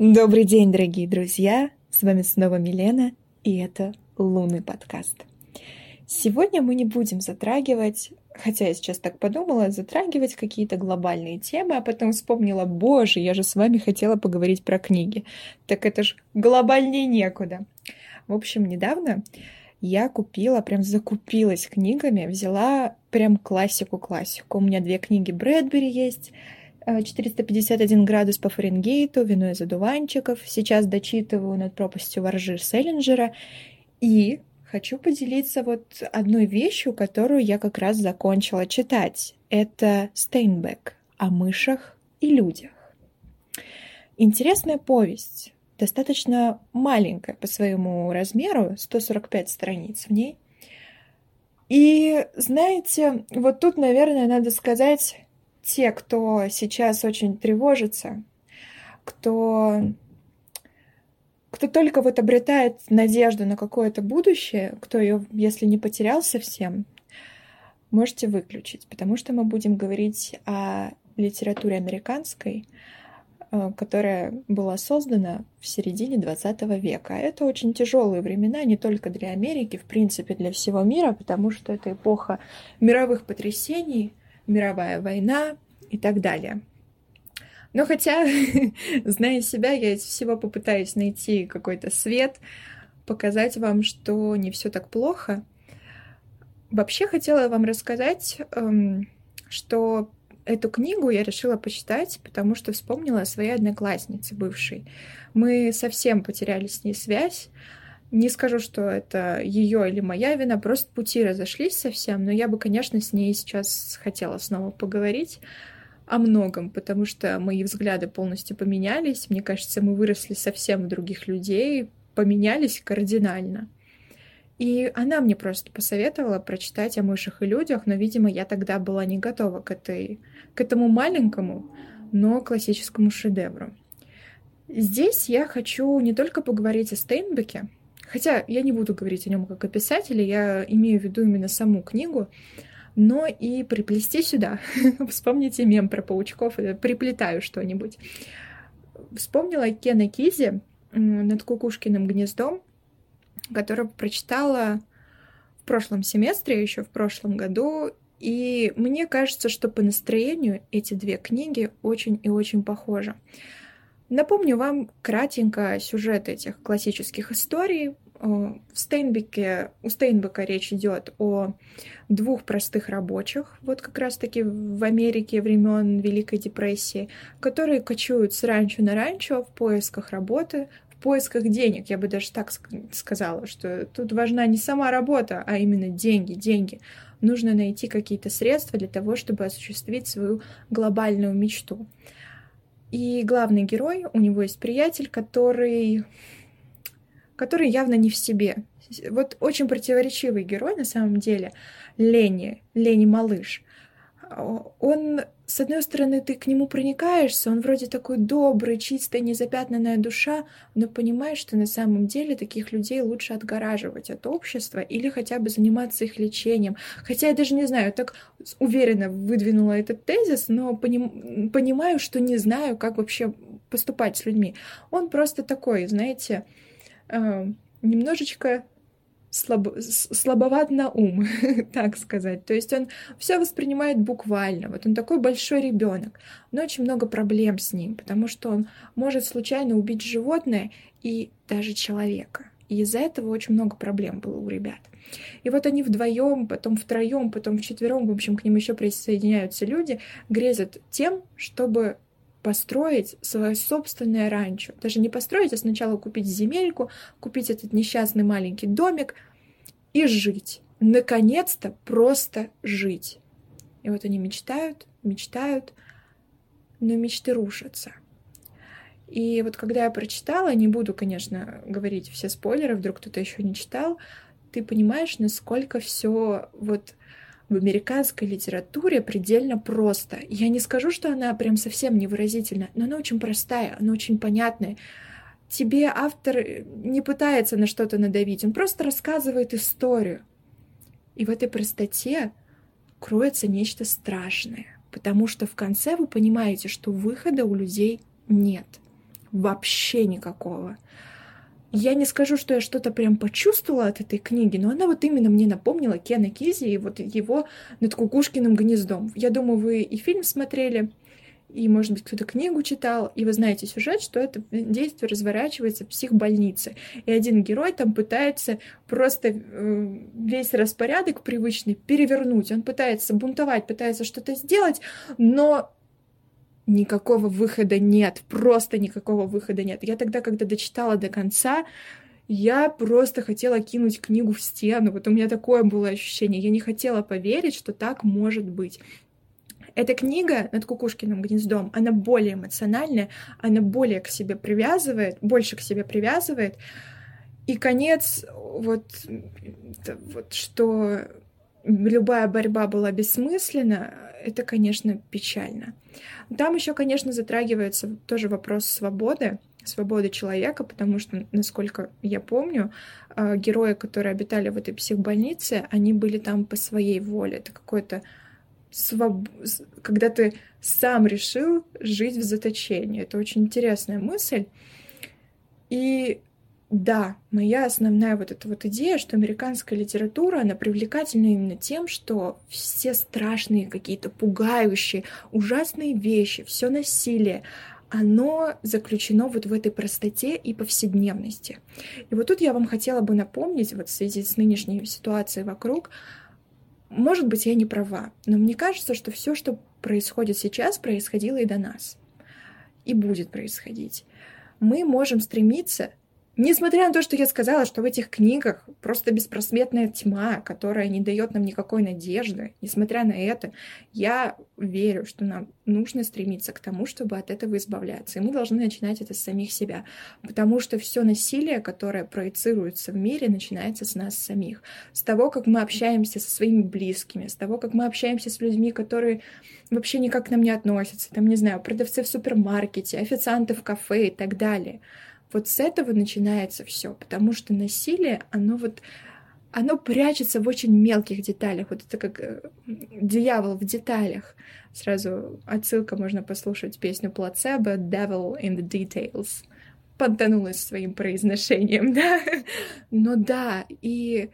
Добрый день, дорогие друзья! С вами снова Милена, и это лунный подкаст. Сегодня мы не будем затрагивать, хотя я сейчас так подумала, затрагивать какие-то глобальные темы, а потом вспомнила, боже, я же с вами хотела поговорить про книги. Так это ж глобальнее некуда. В общем, недавно я купила, прям закупилась книгами, взяла прям классику-классику. У меня две книги Брэдбери есть, 451 градус по Фаренгейту, вино из одуванчиков. Сейчас дочитываю над пропастью воржи Селлинджера. И хочу поделиться вот одной вещью, которую я как раз закончила читать. Это Стейнбек о мышах и людях. Интересная повесть, достаточно маленькая по своему размеру, 145 страниц в ней. И знаете, вот тут, наверное, надо сказать, те, кто сейчас очень тревожится, кто, кто только вот обретает надежду на какое-то будущее, кто ее, если не потерял совсем, можете выключить, потому что мы будем говорить о литературе американской, э, которая была создана в середине 20 века. Это очень тяжелые времена не только для Америки, в принципе, для всего мира, потому что это эпоха мировых потрясений, мировая война и так далее. Но хотя, зная себя, я из всего попытаюсь найти какой-то свет, показать вам, что не все так плохо. Вообще хотела вам рассказать, эм, что эту книгу я решила почитать, потому что вспомнила о своей однокласснице бывшей. Мы совсем потеряли с ней связь. Не скажу, что это ее или моя вина, просто пути разошлись совсем, но я бы, конечно, с ней сейчас хотела снова поговорить о многом, потому что мои взгляды полностью поменялись. Мне кажется, мы выросли совсем в других людей, поменялись кардинально. И она мне просто посоветовала прочитать о мышах и людях, но, видимо, я тогда была не готова к, этой, к этому маленькому, но классическому шедевру. Здесь я хочу не только поговорить о Стейнбеке, хотя я не буду говорить о нем как о писателе, я имею в виду именно саму книгу, но и приплести сюда. Вспомните мем про паучков, э, приплетаю что-нибудь. Вспомнила Кена Кизи над Кукушкиным гнездом, которого прочитала в прошлом семестре, еще в прошлом году, и мне кажется, что по настроению эти две книги очень и очень похожи. Напомню вам кратенько сюжет этих классических историй. В Стейнбеке, у Стейнбека речь идет о двух простых рабочих, вот как раз-таки в Америке времен Великой депрессии, которые кочуют с ранчо на ранчо в поисках работы, в поисках денег. Я бы даже так сказала, что тут важна не сама работа, а именно деньги, деньги. Нужно найти какие-то средства для того, чтобы осуществить свою глобальную мечту. И главный герой, у него есть приятель, который который явно не в себе. Вот очень противоречивый герой на самом деле, Лени, Лени Малыш. Он, с одной стороны, ты к нему проникаешься, он вроде такой добрый, чистая, незапятнанная душа, но понимаешь, что на самом деле таких людей лучше отгораживать от общества или хотя бы заниматься их лечением. Хотя я даже не знаю, так уверенно выдвинула этот тезис, но поним, понимаю, что не знаю, как вообще поступать с людьми. Он просто такой, знаете, э, немножечко слаб, слабоват на ум, так сказать. То есть он все воспринимает буквально. Вот он такой большой ребенок, но очень много проблем с ним, потому что он может случайно убить животное и даже человека. И из-за этого очень много проблем было у ребят. И вот они вдвоем, потом втроем, потом вчетвером, в общем, к ним еще присоединяются люди, грезят тем, чтобы построить свое собственное ранчо. Даже не построить, а сначала купить земельку, купить этот несчастный маленький домик и жить. Наконец-то просто жить. И вот они мечтают, мечтают, но мечты рушатся. И вот когда я прочитала, не буду, конечно, говорить все спойлеры, вдруг кто-то еще не читал, ты понимаешь, насколько все вот в американской литературе предельно просто. Я не скажу, что она прям совсем невыразительна, но она очень простая, она очень понятная. Тебе автор не пытается на что-то надавить, он просто рассказывает историю. И в этой простоте кроется нечто страшное, потому что в конце вы понимаете, что выхода у людей нет. Вообще никакого. Я не скажу, что я что-то прям почувствовала от этой книги, но она вот именно мне напомнила Кена Кизи и вот его над кукушкиным гнездом. Я думаю, вы и фильм смотрели, и, может быть, кто-то книгу читал, и вы знаете сюжет, что это действие разворачивается в психбольнице. И один герой там пытается просто э, весь распорядок привычный перевернуть. Он пытается бунтовать, пытается что-то сделать, но никакого выхода нет, просто никакого выхода нет. Я тогда, когда дочитала до конца, я просто хотела кинуть книгу в стену. Вот у меня такое было ощущение. Я не хотела поверить, что так может быть. Эта книга над Кукушкиным гнездом, она более эмоциональная, она более к себе привязывает, больше к себе привязывает. И конец, вот, вот что любая борьба была бессмысленна, это, конечно, печально. Там еще, конечно, затрагивается тоже вопрос свободы, свободы человека, потому что, насколько я помню, а, герои, которые обитали в этой психбольнице, они были там по своей воле. Это какой-то своб... когда ты сам решил жить в заточении. Это очень интересная мысль. И да, моя основная вот эта вот идея, что американская литература, она привлекательна именно тем, что все страшные какие-то пугающие, ужасные вещи, все насилие, оно заключено вот в этой простоте и повседневности. И вот тут я вам хотела бы напомнить, вот в связи с нынешней ситуацией вокруг, может быть, я не права, но мне кажется, что все, что происходит сейчас, происходило и до нас. И будет происходить. Мы можем стремиться Несмотря на то, что я сказала, что в этих книгах просто беспросветная тьма, которая не дает нам никакой надежды, несмотря на это, я верю, что нам нужно стремиться к тому, чтобы от этого избавляться. И мы должны начинать это с самих себя. Потому что все насилие, которое проецируется в мире, начинается с нас самих. С того, как мы общаемся со своими близкими, с того, как мы общаемся с людьми, которые вообще никак к нам не относятся. Там, не знаю, продавцы в супермаркете, официанты в кафе и так далее. Вот с этого начинается все, потому что насилие, оно вот оно прячется в очень мелких деталях. Вот это как э, дьявол в деталях. Сразу отсылка, можно послушать песню Плацебо «Devil in the Details». Подтянулась своим произношением, да? Но да, и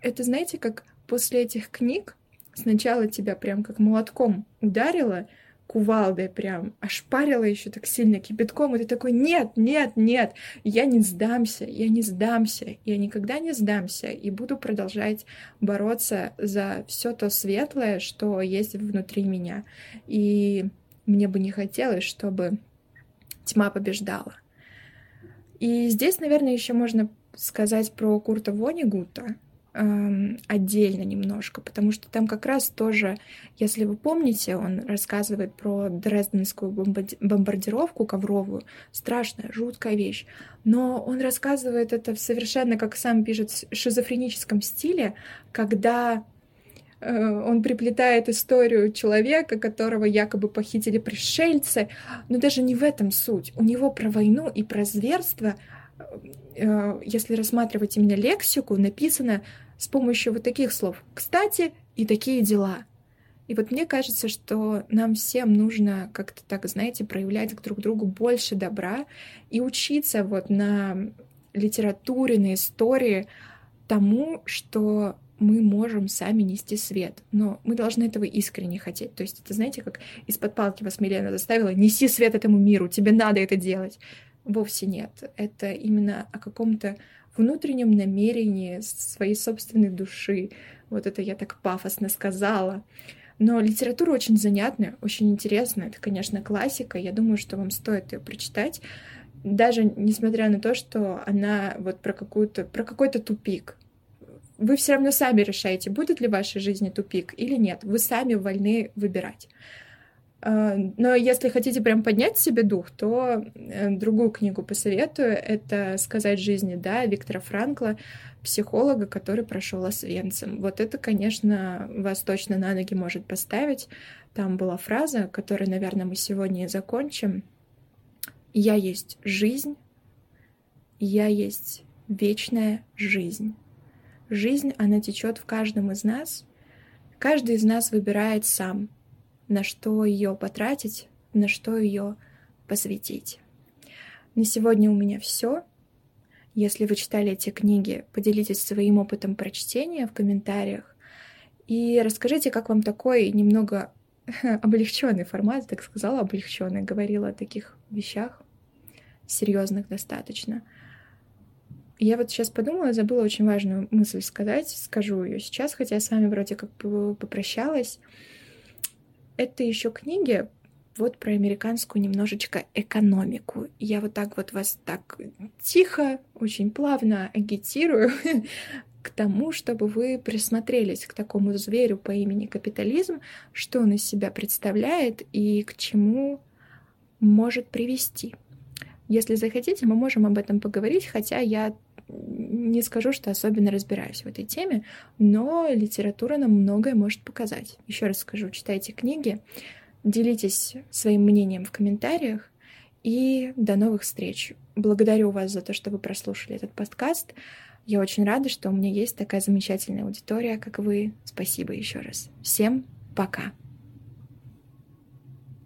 это, знаете, как после этих книг сначала тебя прям как молотком ударило, кувалдой прям ошпарила еще так сильно кипятком, и ты такой, нет, нет, нет, я не сдамся, я не сдамся, я никогда не сдамся, и буду продолжать бороться за все то светлое, что есть внутри меня. И мне бы не хотелось, чтобы тьма побеждала. И здесь, наверное, еще можно сказать про Курта Вонигута, эм, отдельно немножко, потому что там как раз тоже, если вы помните, он рассказывает про Дрезденскую бомбардировку ковровую, страшная, жуткая вещь, но он рассказывает это в совершенно, как сам пишет, шизофреническом стиле, когда э, он приплетает историю человека, которого якобы похитили пришельцы, но даже не в этом суть. У него про войну и про зверство э, если рассматривать именно лексику, написано с помощью вот таких слов «кстати» и «такие дела». И вот мне кажется, что нам всем нужно как-то так, знаете, проявлять друг другу больше добра и учиться вот на литературе, на истории тому, что мы можем сами нести свет, но мы должны этого искренне хотеть. То есть это, знаете, как из-под палки вас Милена заставила, неси свет этому миру, тебе надо это делать. Вовсе нет. Это именно о каком-то внутреннем намерении своей собственной души. Вот это я так пафосно сказала. Но литература очень занятная, очень интересная. Это, конечно, классика. Я думаю, что вам стоит ее прочитать. Даже несмотря на то, что она вот про какую-то, про какой-то тупик. Вы все равно сами решаете, будет ли в вашей жизни тупик или нет. Вы сами вольны выбирать. А, но если хотите прям поднять себе дух, то э, другую книгу посоветую. Это «Сказать жизни да» Виктора Франкла, психолога, который прошел Освенцим. Вот это, конечно, вас точно на ноги может поставить. Там была фраза, которой, наверное, мы сегодня и закончим. «Я есть жизнь, я есть вечная жизнь». Жизнь, она течет в каждом из нас. Каждый из нас выбирает сам, на что ее потратить, на что ее посвятить. На сегодня у меня все. Если вы читали эти книги, поделитесь своим опытом прочтения в комментариях и расскажите, как вам такой немного облегченный формат, так сказала, облегченный, говорила о таких вещах, серьезных достаточно. Я вот сейчас подумала, забыла очень важную мысль сказать, скажу ее сейчас, хотя я с вами вроде как попрощалась. Это еще книги вот про американскую немножечко экономику. Я вот так вот вас так тихо, очень плавно агитирую к тому, чтобы вы присмотрелись к такому зверю по имени капитализм, что он из себя представляет и к чему может привести. Если захотите, мы можем об этом поговорить, хотя я не скажу, что особенно разбираюсь в этой теме, но литература нам многое может показать. Еще раз скажу, читайте книги, делитесь своим мнением в комментариях, и до новых встреч. Благодарю вас за то, что вы прослушали этот подкаст. Я очень рада, что у меня есть такая замечательная аудитория, как вы. Спасибо еще раз. Всем пока.